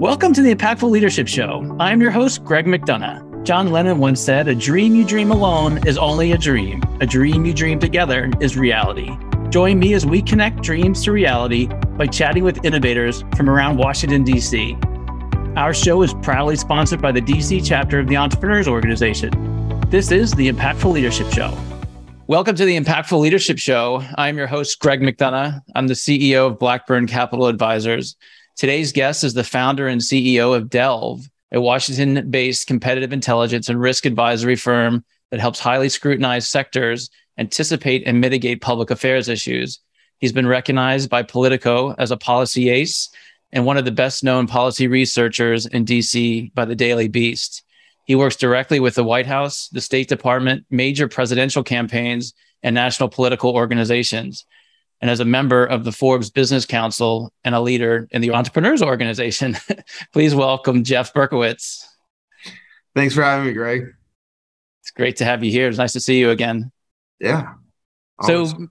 Welcome to the Impactful Leadership Show. I'm your host, Greg McDonough. John Lennon once said, A dream you dream alone is only a dream. A dream you dream together is reality. Join me as we connect dreams to reality by chatting with innovators from around Washington, D.C. Our show is proudly sponsored by the DC chapter of the Entrepreneurs Organization. This is the Impactful Leadership Show. Welcome to the Impactful Leadership Show. I'm your host, Greg McDonough. I'm the CEO of Blackburn Capital Advisors. Today's guest is the founder and CEO of Delve, a Washington based competitive intelligence and risk advisory firm that helps highly scrutinized sectors anticipate and mitigate public affairs issues. He's been recognized by Politico as a policy ace and one of the best known policy researchers in DC by the Daily Beast. He works directly with the White House, the State Department, major presidential campaigns, and national political organizations and as a member of the Forbes Business Council and a leader in the Entrepreneurs Organization. Please welcome Jeff Berkowitz. Thanks for having me, Greg. It's great to have you here. It's nice to see you again. Yeah. Always. So,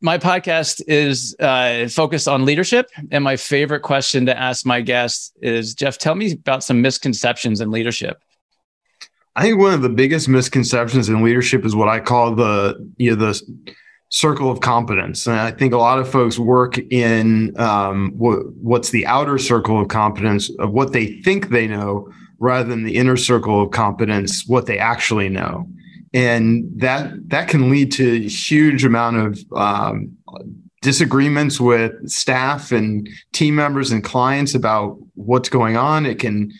my podcast is uh, focused on leadership. And my favorite question to ask my guests is Jeff, tell me about some misconceptions in leadership. I think one of the biggest misconceptions in leadership is what I call the, you know, the circle of competence. And I think a lot of folks work in um, what, what's the outer circle of competence of what they think they know rather than the inner circle of competence, what they actually know. And that that can lead to huge amount of um, disagreements with staff and team members and clients about what's going on. It can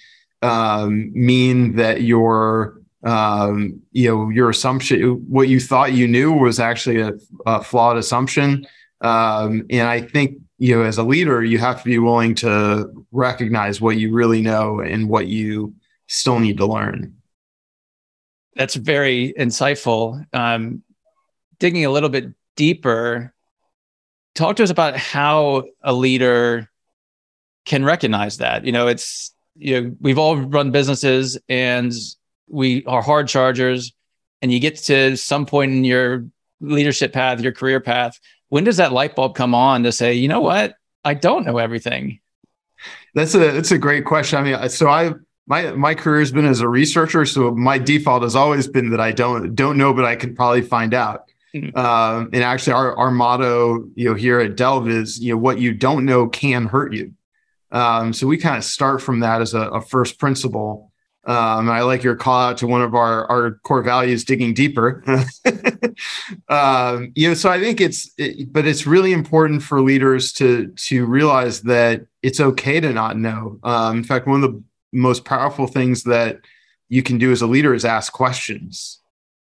um, mean that you're um, you know your assumption what you thought you knew was actually a, a flawed assumption. Um, and i think you know as a leader you have to be willing to recognize what you really know and what you still need to learn. That's very insightful. Um, digging a little bit deeper talk to us about how a leader can recognize that. You know it's you know we've all run businesses and we are hard chargers and you get to some point in your leadership path, your career path, when does that light bulb come on to say, you know what, I don't know everything? That's a that's a great question. I mean, so I my my career has been as a researcher, so my default has always been that I don't don't know, but I can probably find out. Mm-hmm. Um, and actually, our our motto, you know, here at Delve is, you know, what you don't know can hurt you. Um, so we kind of start from that as a, a first principle. Um, I like your call out to one of our, our core values, digging deeper. um, you know, so I think it's, it, but it's really important for leaders to to realize that it's okay to not know. Um, in fact, one of the most powerful things that you can do as a leader is ask questions.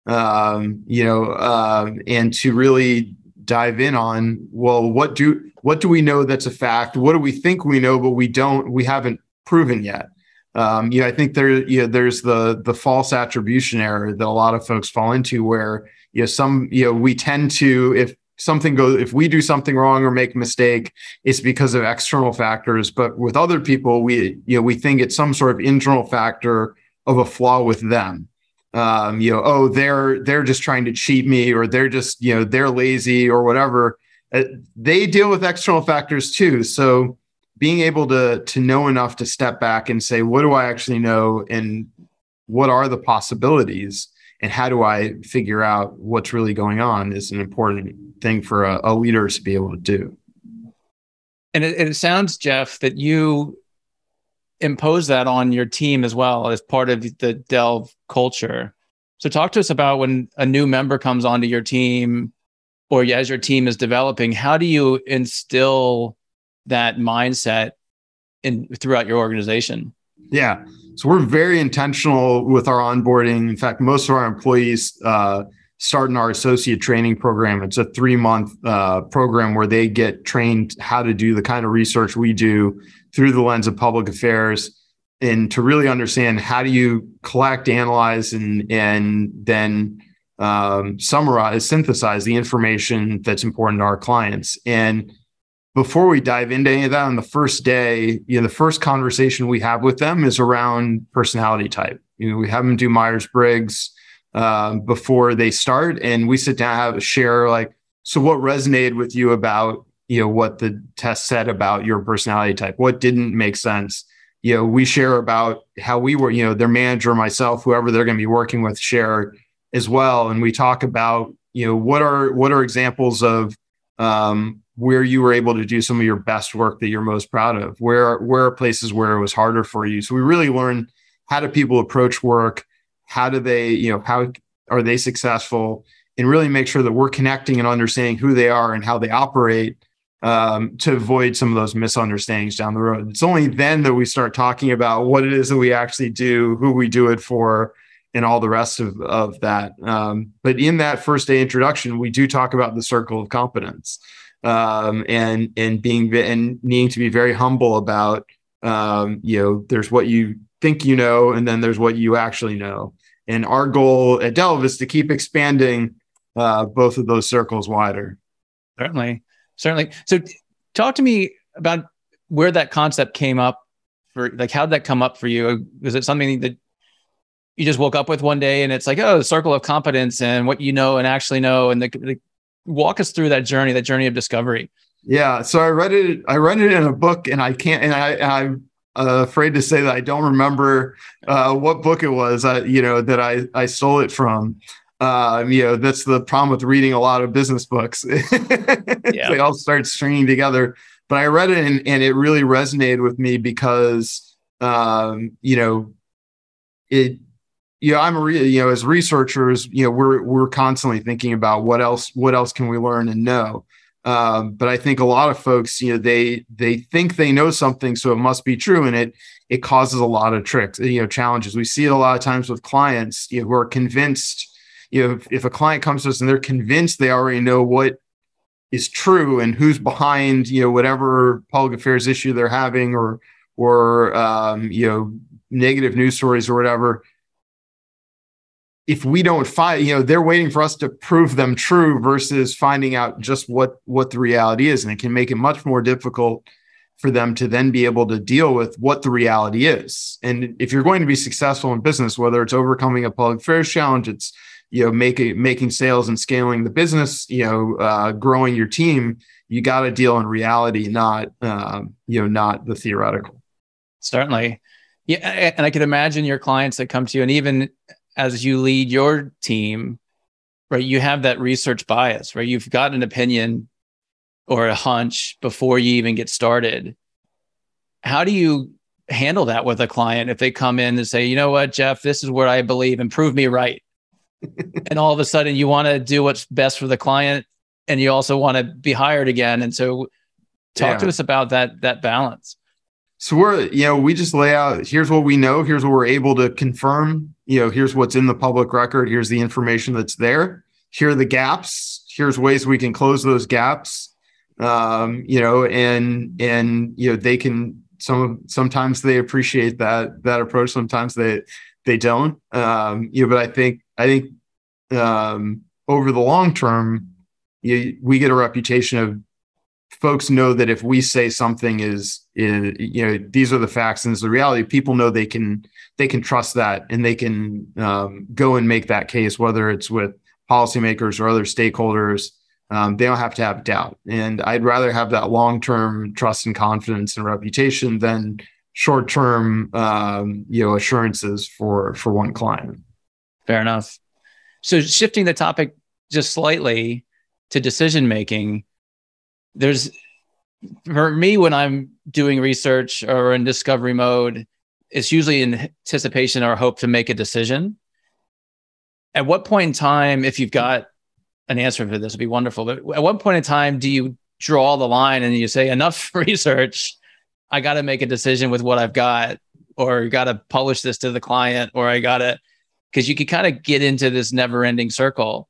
Um, you know, uh, and to really dive in on, well, what do what do we know that's a fact? What do we think we know, but we don't, we haven't proven yet? Um, you know, I think there, you know, there's the the false attribution error that a lot of folks fall into, where you know, some, you know, we tend to if something goes, if we do something wrong or make a mistake, it's because of external factors. But with other people, we, you know, we think it's some sort of internal factor of a flaw with them. Um, you know, oh, they're they're just trying to cheat me, or they're just, you know, they're lazy or whatever. Uh, they deal with external factors too. So being able to to know enough to step back and say what do i actually know and what are the possibilities? And how do i figure out what's really going on is an important thing for a, a leader to be able to do. And it, it sounds jeff that you impose that on your team as well as part of the delve culture. So talk to us about when a new member comes onto your team or as your team is developing how do you instill that mindset in throughout your organization? Yeah. So we're very intentional with our onboarding. In fact, most of our employees uh, start in our associate training program. It's a three month uh, program where they get trained how to do the kind of research we do through the lens of public affairs and to really understand how do you collect, analyze, and and then um, summarize, synthesize the information that's important to our clients. And before we dive into any of that on the first day, you know, the first conversation we have with them is around personality type. You know, we have them do Myers Briggs um, before they start, and we sit down, have a share like, so what resonated with you about you know what the test said about your personality type? What didn't make sense? you know, we share about how we were, you know, their manager, myself, whoever they're going to be working with, share as well, and we talk about, you know, what are what are examples of um, where you were able to do some of your best work that you're most proud of. Where where are places where it was harder for you? So we really learn how do people approach work, how do they, you know, how are they successful, and really make sure that we're connecting and understanding who they are and how they operate um, to avoid some of those misunderstandings down the road. It's only then that we start talking about what it is that we actually do, who we do it for, and all the rest of, of that. Um, but in that first day introduction, we do talk about the circle of competence um, and and being and needing to be very humble about um, you know there's what you think you know, and then there's what you actually know. And our goal at Delve is to keep expanding uh, both of those circles wider. Certainly certainly. So, talk to me about where that concept came up for, like, how did that come up for you? Was it something that you just woke up with one day and it's like, oh, the circle of competence and what you know and actually know, and the, the walk us through that journey, that journey of discovery. Yeah. So I read it. I read it in a book, and I can't. And I, I'm uh, afraid to say that I don't remember uh, what book it was. Uh, you know that I I stole it from. Um, you know, that's the problem with reading a lot of business books. yeah. they all start stringing together. But I read it and, and it really resonated with me because, um, you know, it, you know, I'm re- you know, as researchers, you know, we're we're constantly thinking about what else what else can we learn and know. Um, but I think a lot of folks, you know, they they think they know something, so it must be true, and it it causes a lot of tricks, you know, challenges. We see it a lot of times with clients, you know, who are convinced you know, if, if a client comes to us and they're convinced they already know what is true and who's behind, you know, whatever public affairs issue they're having or or um, you know, negative news stories or whatever, if we don't find, you know, they're waiting for us to prove them true versus finding out just what what the reality is, and it can make it much more difficult for them to then be able to deal with what the reality is. And if you're going to be successful in business, whether it's overcoming a public affairs challenge, it's you know making making sales and scaling the business you know uh, growing your team you got to deal in reality not um, you know not the theoretical. Certainly. Yeah and i can imagine your clients that come to you and even as you lead your team right you have that research bias right? You've got an opinion or a hunch before you even get started. How do you handle that with a client if they come in and say you know what jeff this is what i believe and prove me right and all of a sudden you want to do what's best for the client and you also want to be hired again and so talk yeah. to us about that that balance so we're you know we just lay out here's what we know here's what we're able to confirm you know here's what's in the public record here's the information that's there. Here are the gaps here's ways we can close those gaps. Um you know and and you know they can some sometimes they appreciate that that approach sometimes they they don't. Um you know but i think I think um, over the long term, you, we get a reputation of folks know that if we say something is, you know these are the facts and is the reality people know they can they can trust that and they can um, go and make that case whether it's with policymakers or other stakeholders. Um, they don't have to have doubt. And i'd rather have that long-term trust and confidence and reputation than short-term um, you know assurances for for one client. Fair enough. So shifting the topic just slightly to decision making, there's for me when I'm doing research or in discovery mode, it's usually in anticipation or hope to make a decision. At what point in time, if you've got an answer for this, would be wonderful. But at what point in time do you draw the line and you say enough research? I got to make a decision with what I've got, or got to publish this to the client, or I got to because you could kind of get into this never ending circle.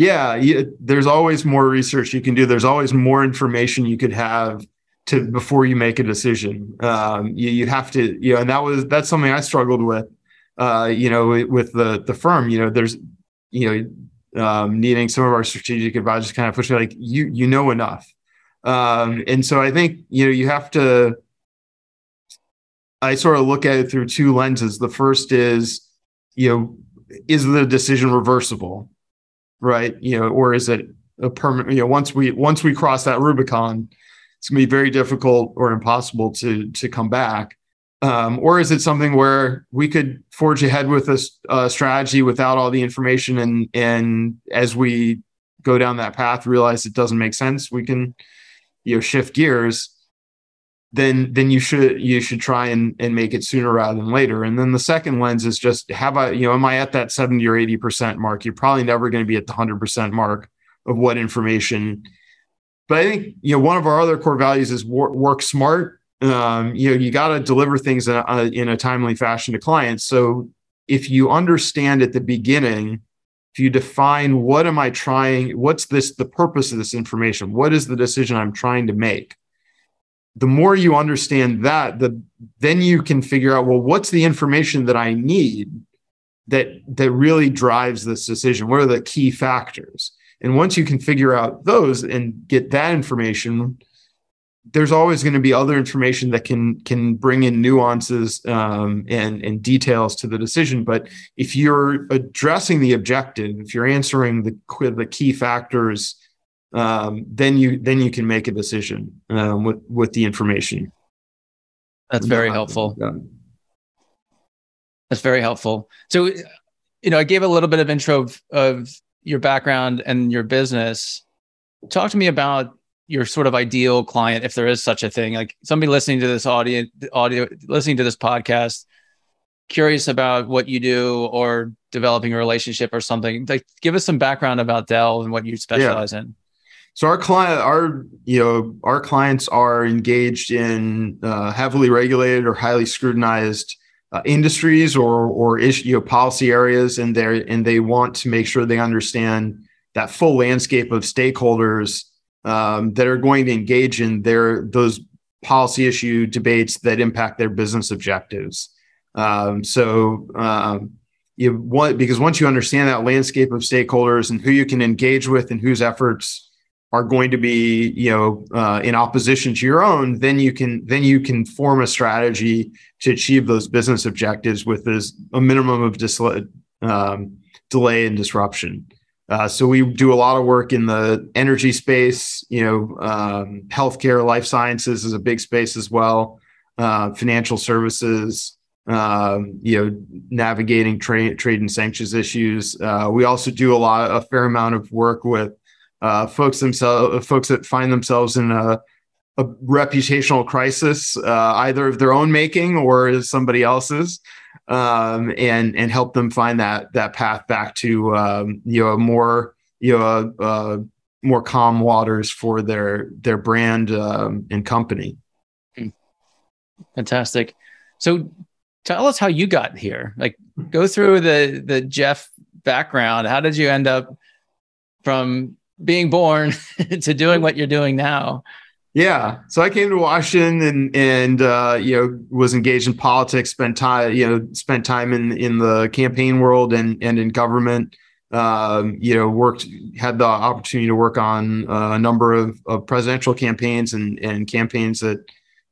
Yeah, you, there's always more research you can do. There's always more information you could have to before you make a decision. Um, you, you have to, you know, and that was that's something I struggled with. Uh, you know, with the the firm. You know, there's, you know, um, needing some of our strategic advisors kind of push like you you know enough. Um, and so I think you know you have to. I sort of look at it through two lenses. The first is you know, is the decision reversible, right? You know, or is it a permanent? You know, once we once we cross that Rubicon, it's going to be very difficult or impossible to to come back. Um, or is it something where we could forge ahead with a, a strategy without all the information, and and as we go down that path, realize it doesn't make sense, we can you know shift gears then then you should you should try and, and make it sooner rather than later. And then the second lens is just have I, you know, am I at that 70 or 80% mark? You're probably never going to be at the 100% mark of what information. But I think, you know, one of our other core values is work, work smart. Um, you know, you got to deliver things in a, in a timely fashion to clients. So if you understand at the beginning, if you define what am I trying, what's this, the purpose of this information? What is the decision I'm trying to make? The more you understand that, the then you can figure out well, what's the information that I need that that really drives this decision? What are the key factors? And once you can figure out those and get that information, there's always going to be other information that can can bring in nuances um, and and details to the decision. But if you're addressing the objective, if you're answering the the key factors um, then you then you can make a decision um, with with the information. That's very helpful. That's very helpful. So, you know, I gave a little bit of intro of, of your background and your business. Talk to me about your sort of ideal client, if there is such a thing. Like somebody listening to this audio, audio, listening to this podcast, curious about what you do or developing a relationship or something. Like, give us some background about Delve and what you specialize yeah. in. So our client, our you know, our clients are engaged in uh, heavily regulated or highly scrutinized uh, industries or or issue, you know, policy areas, and they and they want to make sure they understand that full landscape of stakeholders um, that are going to engage in their those policy issue debates that impact their business objectives. Um, so um, you want because once you understand that landscape of stakeholders and who you can engage with and whose efforts are going to be you know uh, in opposition to your own then you can then you can form a strategy to achieve those business objectives with this a minimum of dis- um, delay and disruption. Uh, so we do a lot of work in the energy space you know um, healthcare life sciences is a big space as well uh, financial services um, you know navigating trade trade and sanctions issues. Uh, we also do a lot a fair amount of work with uh, folks themselves, folks that find themselves in a, a reputational crisis, uh, either of their own making or somebody else's, um, and and help them find that that path back to um, you know more you know uh, more calm waters for their their brand um, and company. Fantastic. So tell us how you got here. Like go through the the Jeff background. How did you end up from being born to doing what you're doing now. Yeah. So I came to Washington and and uh, you know was engaged in politics, spent time you know spent time in in the campaign world and and in government. Um, you know, worked had the opportunity to work on uh, a number of, of presidential campaigns and and campaigns at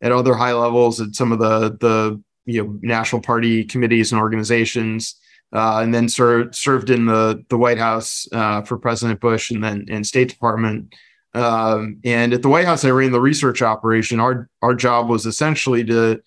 at other high levels at some of the the you know national party committees and organizations uh, and then ser- served in the the White House uh, for President Bush, and then in State Department. Um, and at the White House, I ran the research operation. Our our job was essentially to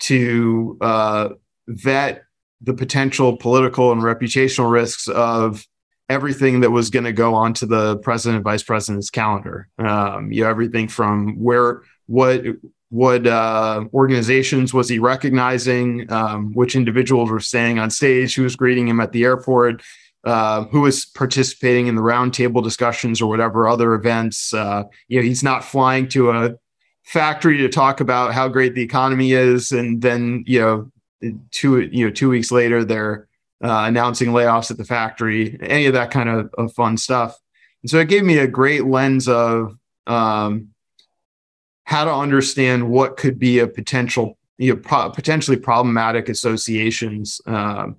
to uh, vet the potential political and reputational risks of everything that was going to go onto the president and vice president's calendar. Um, you know, everything from where what what uh, organizations was he recognizing? Um, which individuals were staying on stage? Who was greeting him at the airport? Uh, who was participating in the roundtable discussions or whatever other events? Uh, you know, he's not flying to a factory to talk about how great the economy is, and then you know, two you know two weeks later they're uh, announcing layoffs at the factory. Any of that kind of, of fun stuff. And so it gave me a great lens of um, how to understand what could be a potential, you know, pro- potentially problematic associations. Um,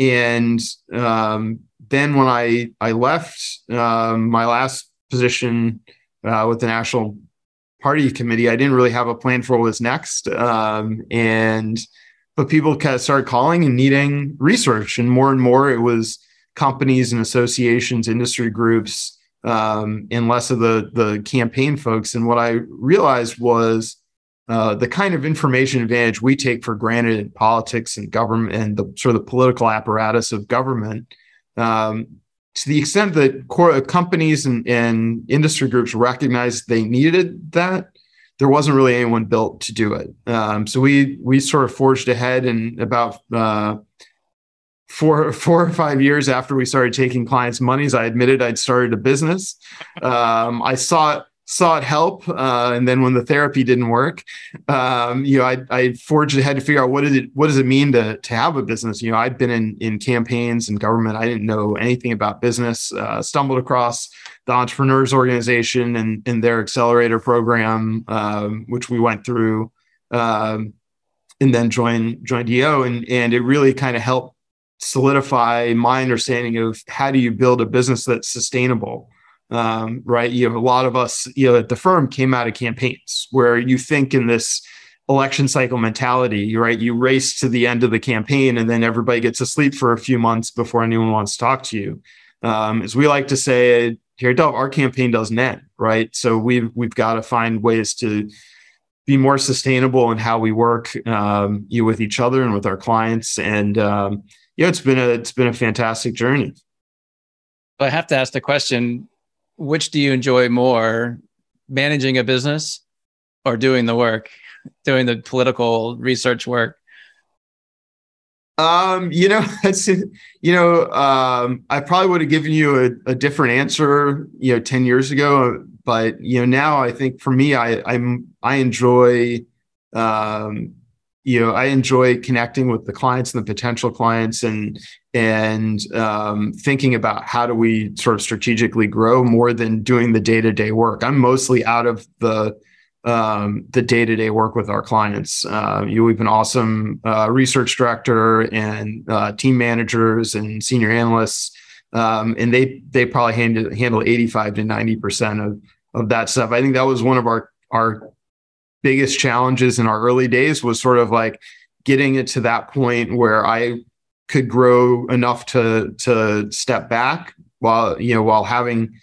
and um, then when I I left um, my last position uh, with the National Party Committee, I didn't really have a plan for what was next. Um, and but people kind of started calling and needing research, and more and more it was companies and associations, industry groups um, and less of the the campaign folks. And what I realized was uh, the kind of information advantage we take for granted in politics and government and the sort of the political apparatus of government, um, to the extent that core, companies and, and industry groups recognized they needed that, there wasn't really anyone built to do it. Um, so we we sort of forged ahead, and about uh, four four or five years after we started taking clients' monies, I admitted I'd started a business. Um, I saw sought help, uh, and then when the therapy didn't work, um, you know, I, I forged ahead to figure out what did it what does it mean to to have a business. You know, I'd been in in campaigns and government. I didn't know anything about business. Uh, stumbled across the Entrepreneurs Organization and and their accelerator program, um, which we went through. Um, and then joined joined EO, and and it really kind of helped solidify my understanding of how do you build a business that's sustainable um, right? You have a lot of us, you know, at the firm came out of campaigns where you think in this election cycle mentality, right? You race to the end of the campaign and then everybody gets asleep for a few months before anyone wants to talk to you. Um, as we like to say here at Delve, our campaign doesn't end, right? So we've we've got to find ways to be more sustainable in how we work um, you with each other and with our clients. And um, yeah, it's been a it's been a fantastic journey. I have to ask the question: which do you enjoy more, managing a business or doing the work, doing the political research work? Um, you know, that's you know, um, I probably would have given you a, a, different answer, you know, 10 years ago. But you know, now I think for me, I I'm I enjoy um you know, I enjoy connecting with the clients and the potential clients and and um, thinking about how do we sort of strategically grow more than doing the day to day work. I'm mostly out of the um, the day to day work with our clients. Uh, you, we've an awesome uh, research director and uh, team managers and senior analysts, um, and they they probably handle handle 85 to 90 percent of of that stuff. I think that was one of our our biggest challenges in our early days was sort of like getting it to that point where I could grow enough to to step back while you know while having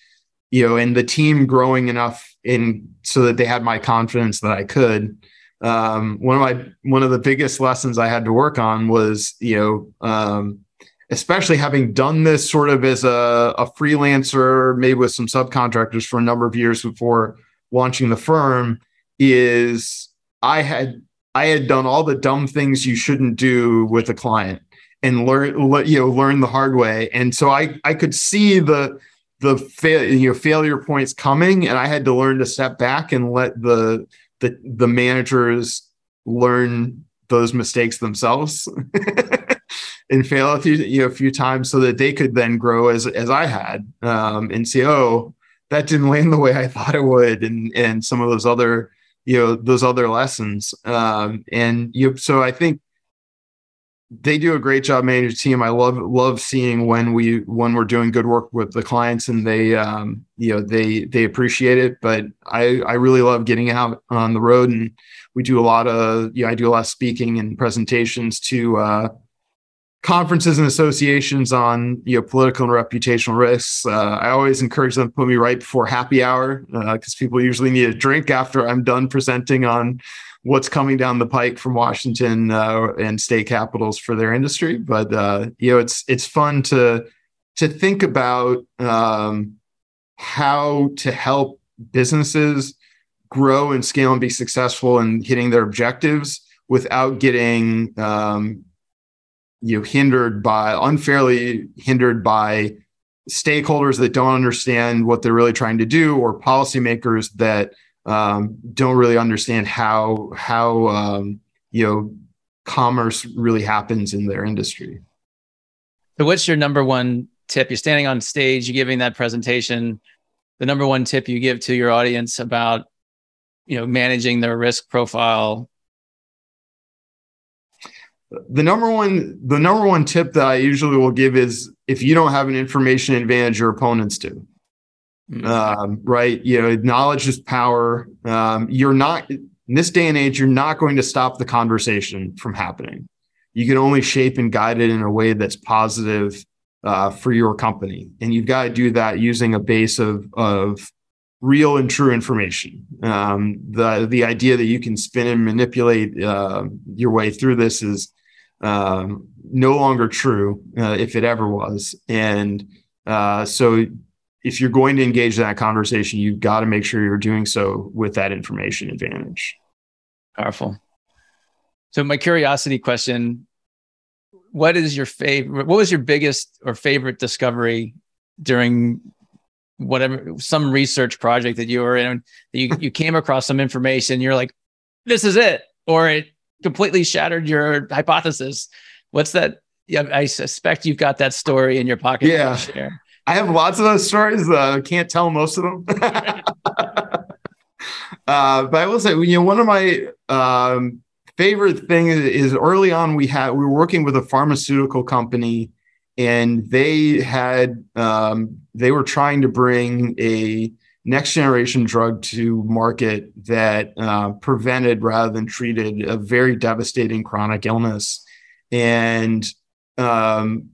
you know and the team growing enough in so that they had my confidence that I could. Um, one of my one of the biggest lessons I had to work on was you know um, especially having done this sort of as a, a freelancer maybe with some subcontractors for a number of years before launching the firm is I had I had done all the dumb things you shouldn't do with a client and learn you know learn the hard way. And so I I could see the the you know failure points coming and I had to learn to step back and let the the the managers learn those mistakes themselves and fail a few you know a few times so that they could then grow as as I had um, and say oh that didn't land the way I thought it would. And and some of those other you know those other lessons. Um, and you so i think they do a great job managing the team. I love love seeing when we when we're doing good work with the clients and they um, you know they they appreciate it. But i i really love getting out on the road and we do a lot of yeah i do a lot of speaking and presentations to uh, conferences and associations on you know political and reputational risks. Uh, I always encourage them to put me right before happy hour because uh, people usually need a drink after I'm done presenting on what's coming down the pike from Washington uh, and state capitals for their industry. But uh, you know, it's it's fun to to think about um, how to help businesses grow and scale and be successful in hitting their objectives without getting um, you know hindered by unfairly hindered by stakeholders that don't understand what they're really trying to do or policymakers that um, don't really understand how how um, you know commerce really happens in their industry. So, what's your number one tip? You're standing on stage, you're giving that presentation. The number one tip you give to your audience about you know managing their risk profile the number one the number one tip that I usually will give is if you don't have an information advantage, your opponents do. Mm-hmm. Um, right? You know, knowledge is power. Um, you're not in this day and age, you're not going to stop the conversation from happening. You can only shape and guide it in a way that's positive uh, for your company, and you've got to do that using a base of of real and true information. Um, the the idea that you can spin and manipulate uh, your way through this is um, no longer true uh, if it ever was. And uh, so, if you're going to engage that conversation, you've got to make sure you're doing so with that information advantage. Powerful. So, my curiosity question: What is your favorite? What was your biggest or favorite discovery during whatever some research project that you were in? That you you came across some information, you're like, "This is it," or it completely shattered your hypothesis. What's that? Yeah, I suspect you've got that story in your pocket. Yeah, I have lots of those stories. I uh, can't tell most of them. uh, but I will say, you know, one of my um, favorite things is early on we had we were working with a pharmaceutical company, and they had um, they were trying to bring a next generation drug to market that uh, prevented rather than treated a very devastating chronic illness. And um,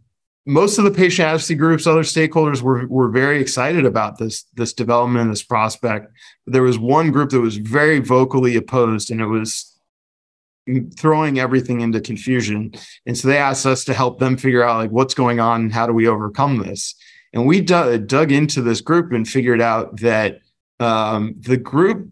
most of the patient advocacy groups, other stakeholders were, were very excited about this, this development, this prospect. There was one group that was very vocally opposed, and it was throwing everything into confusion. And so they asked us to help them figure out like what's going on and how do we overcome this. And we dug, dug into this group and figured out that um, the group,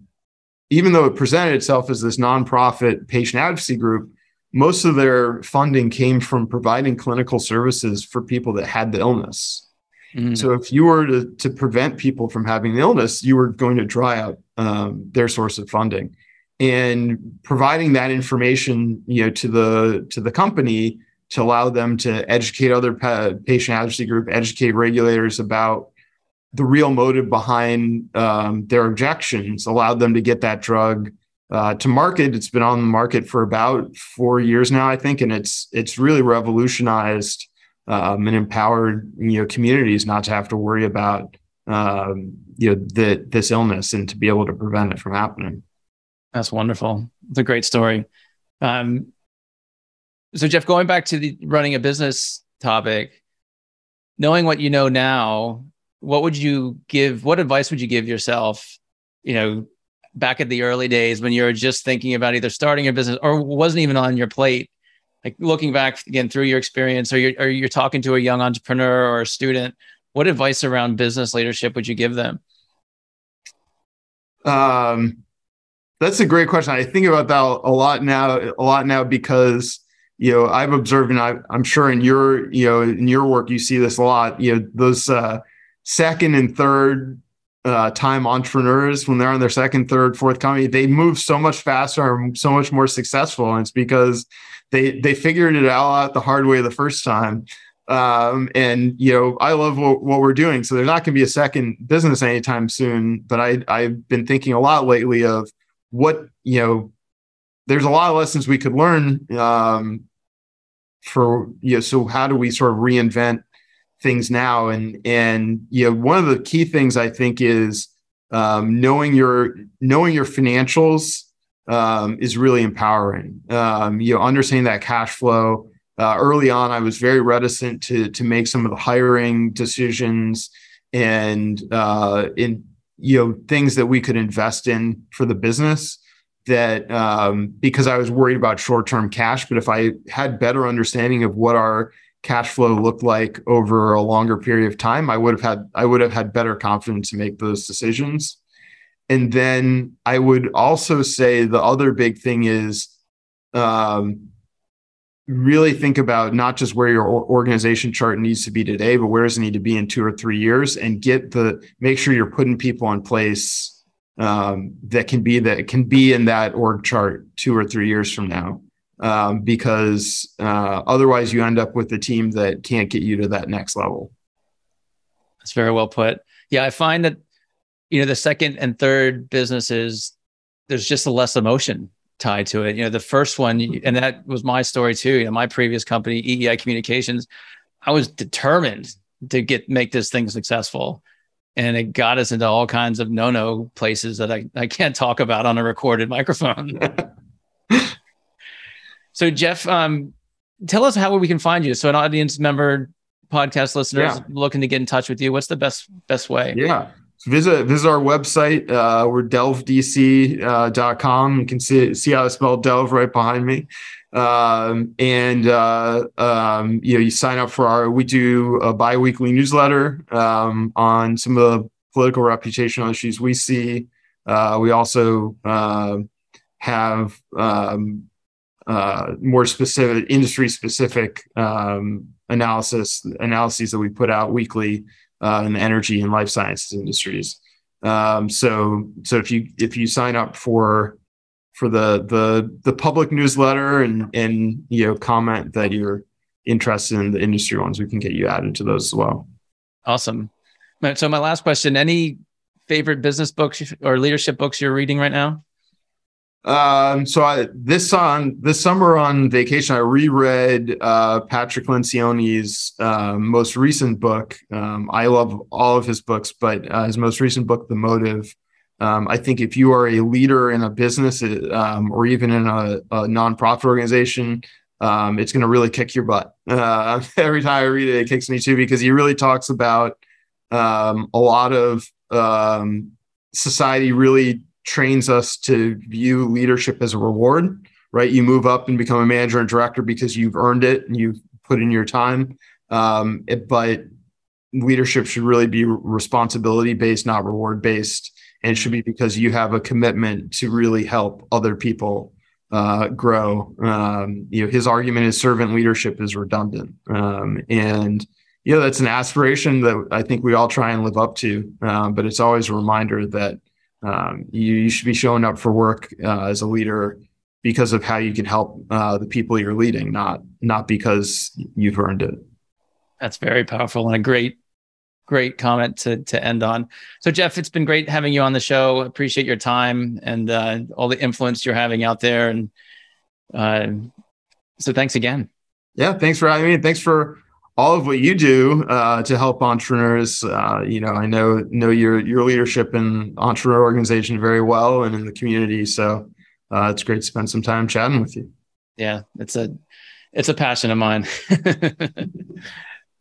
even though it presented itself as this nonprofit patient advocacy group, most of their funding came from providing clinical services for people that had the illness. Mm-hmm. So if you were to, to prevent people from having the illness, you were going to dry out um, their source of funding. And providing that information, you know, to the to the company to allow them to educate other pa- patient advocacy group, educate regulators about the real motive behind um, their objections, allowed them to get that drug uh, to market. It's been on the market for about four years now, I think, and it's it's really revolutionized um, and empowered you know communities not to have to worry about um, you know the, this illness and to be able to prevent it from happening. That's wonderful. It's a great story. Um, so Jeff, going back to the running a business topic, knowing what you know now, what would you give? What advice would you give yourself? You know, back at the early days when you were just thinking about either starting a business or wasn't even on your plate. Like looking back again through your experience, or you're, or you're talking to a young entrepreneur or a student, what advice around business leadership would you give them? Um, that's a great question. I think about that a lot now, a lot now because you know, I've observed, and I, am sure in your, you know, in your work, you see this a lot. You know, those uh, second and third uh, time entrepreneurs, when they're on their second, third, fourth company, they move so much faster and so much more successful. And it's because they they figured it all out the hard way the first time. Um, and you know, I love what, what we're doing. So there's not going to be a second business anytime soon. But I I've been thinking a lot lately of what you know there's a lot of lessons we could learn um, for you know so how do we sort of reinvent things now? And and you know one of the key things i think is um, knowing your knowing your financials um, is really empowering. Um, you know understanding that cash flow uh, early on i was very reticent to to make some of the hiring decisions and uh, in you know things that we could invest in for the business that um, because I was worried about short term cash, but if I had better understanding of what our cash flow looked like over a longer period of time, I would have had I would have had better confidence to make those decisions. And then I would also say the other big thing is um, really think about not just where your organization chart needs to be today, but where does it need to be in two or three years, and get the make sure you're putting people in place um, that can be that can be in that org chart two or three years from now. Um, because uh, otherwise you end up with a team that can't get you to that next level. That's very well put. Yeah i find that you know the second and third businesses there's just a less emotion tied to it. You know the first one and that was my story too you know my previous company eei communications i was determined to get make this thing successful and it got us into all kinds of no-no places that I, I can't talk about on a recorded microphone. so Jeff, um, tell us how we can find you. So an audience member, podcast listeners yeah. looking to get in touch with you, what's the best best way? Yeah. Visit visit our website. Uh, we're delvedc.com. Uh, you can see see how I spell Delve right behind me. Um, and uh, um, you know, you sign up for our. We do a biweekly newsletter um, on some of the political reputational issues we see. Uh, we also uh, have um, uh, more specific industry specific um, analysis analyses that we put out weekly uh, in the energy and life sciences industries. Um, so so if you if you sign up for for the the the public newsletter and and you know comment that you're interested in the industry ones, we can get you added to those as well. Awesome. So my last question: Any favorite business books or leadership books you're reading right now? Um, so I, this on this summer on vacation, I reread uh, Patrick Lencioni's uh, most recent book. Um, I love all of his books, but uh, his most recent book, The Motive. Um, I think if you are a leader in a business um, or even in a, a nonprofit organization, um, it's going to really kick your butt. Uh, every time I read it, it kicks me too because he really talks about a lot of society really trains us to view leadership as a reward, right? You move up and become a manager and director because you've earned it and you've put in your time. Um, it, but leadership should really be responsibility based, not reward based. And should be because you have a commitment to really help other people uh, grow. Um, you know, his argument is servant leadership is redundant. Um, and, you know, that's an aspiration that I think we all try and live up to. Um, but it's always a reminder that um, you, you, should be showing up for work uh, as a leader because of how you can help uh, the people you're leading, not not because you've earned it. That's very powerful and a great, great comment to to end on. So, Jeff, it's been great having you on the show. Appreciate your time and uh, all the influence you're having out there, and uh, so thanks again. Yeah, thanks for having me. Thanks for all of what you do uh, to help entrepreneurs. Uh, you know, I know know your your leadership in entrepreneur organization very well and in the community. So uh, it's great to spend some time chatting with you. Yeah, it's a it's a passion of mine.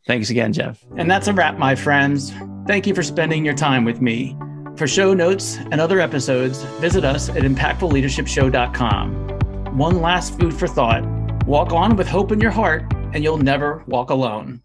Thanks again, Jeff. And that's a wrap, my friends. Thank you for spending your time with me. For show notes and other episodes, visit us at impactfulleadershipshow.com. One last food for thought walk on with hope in your heart and you'll never walk alone.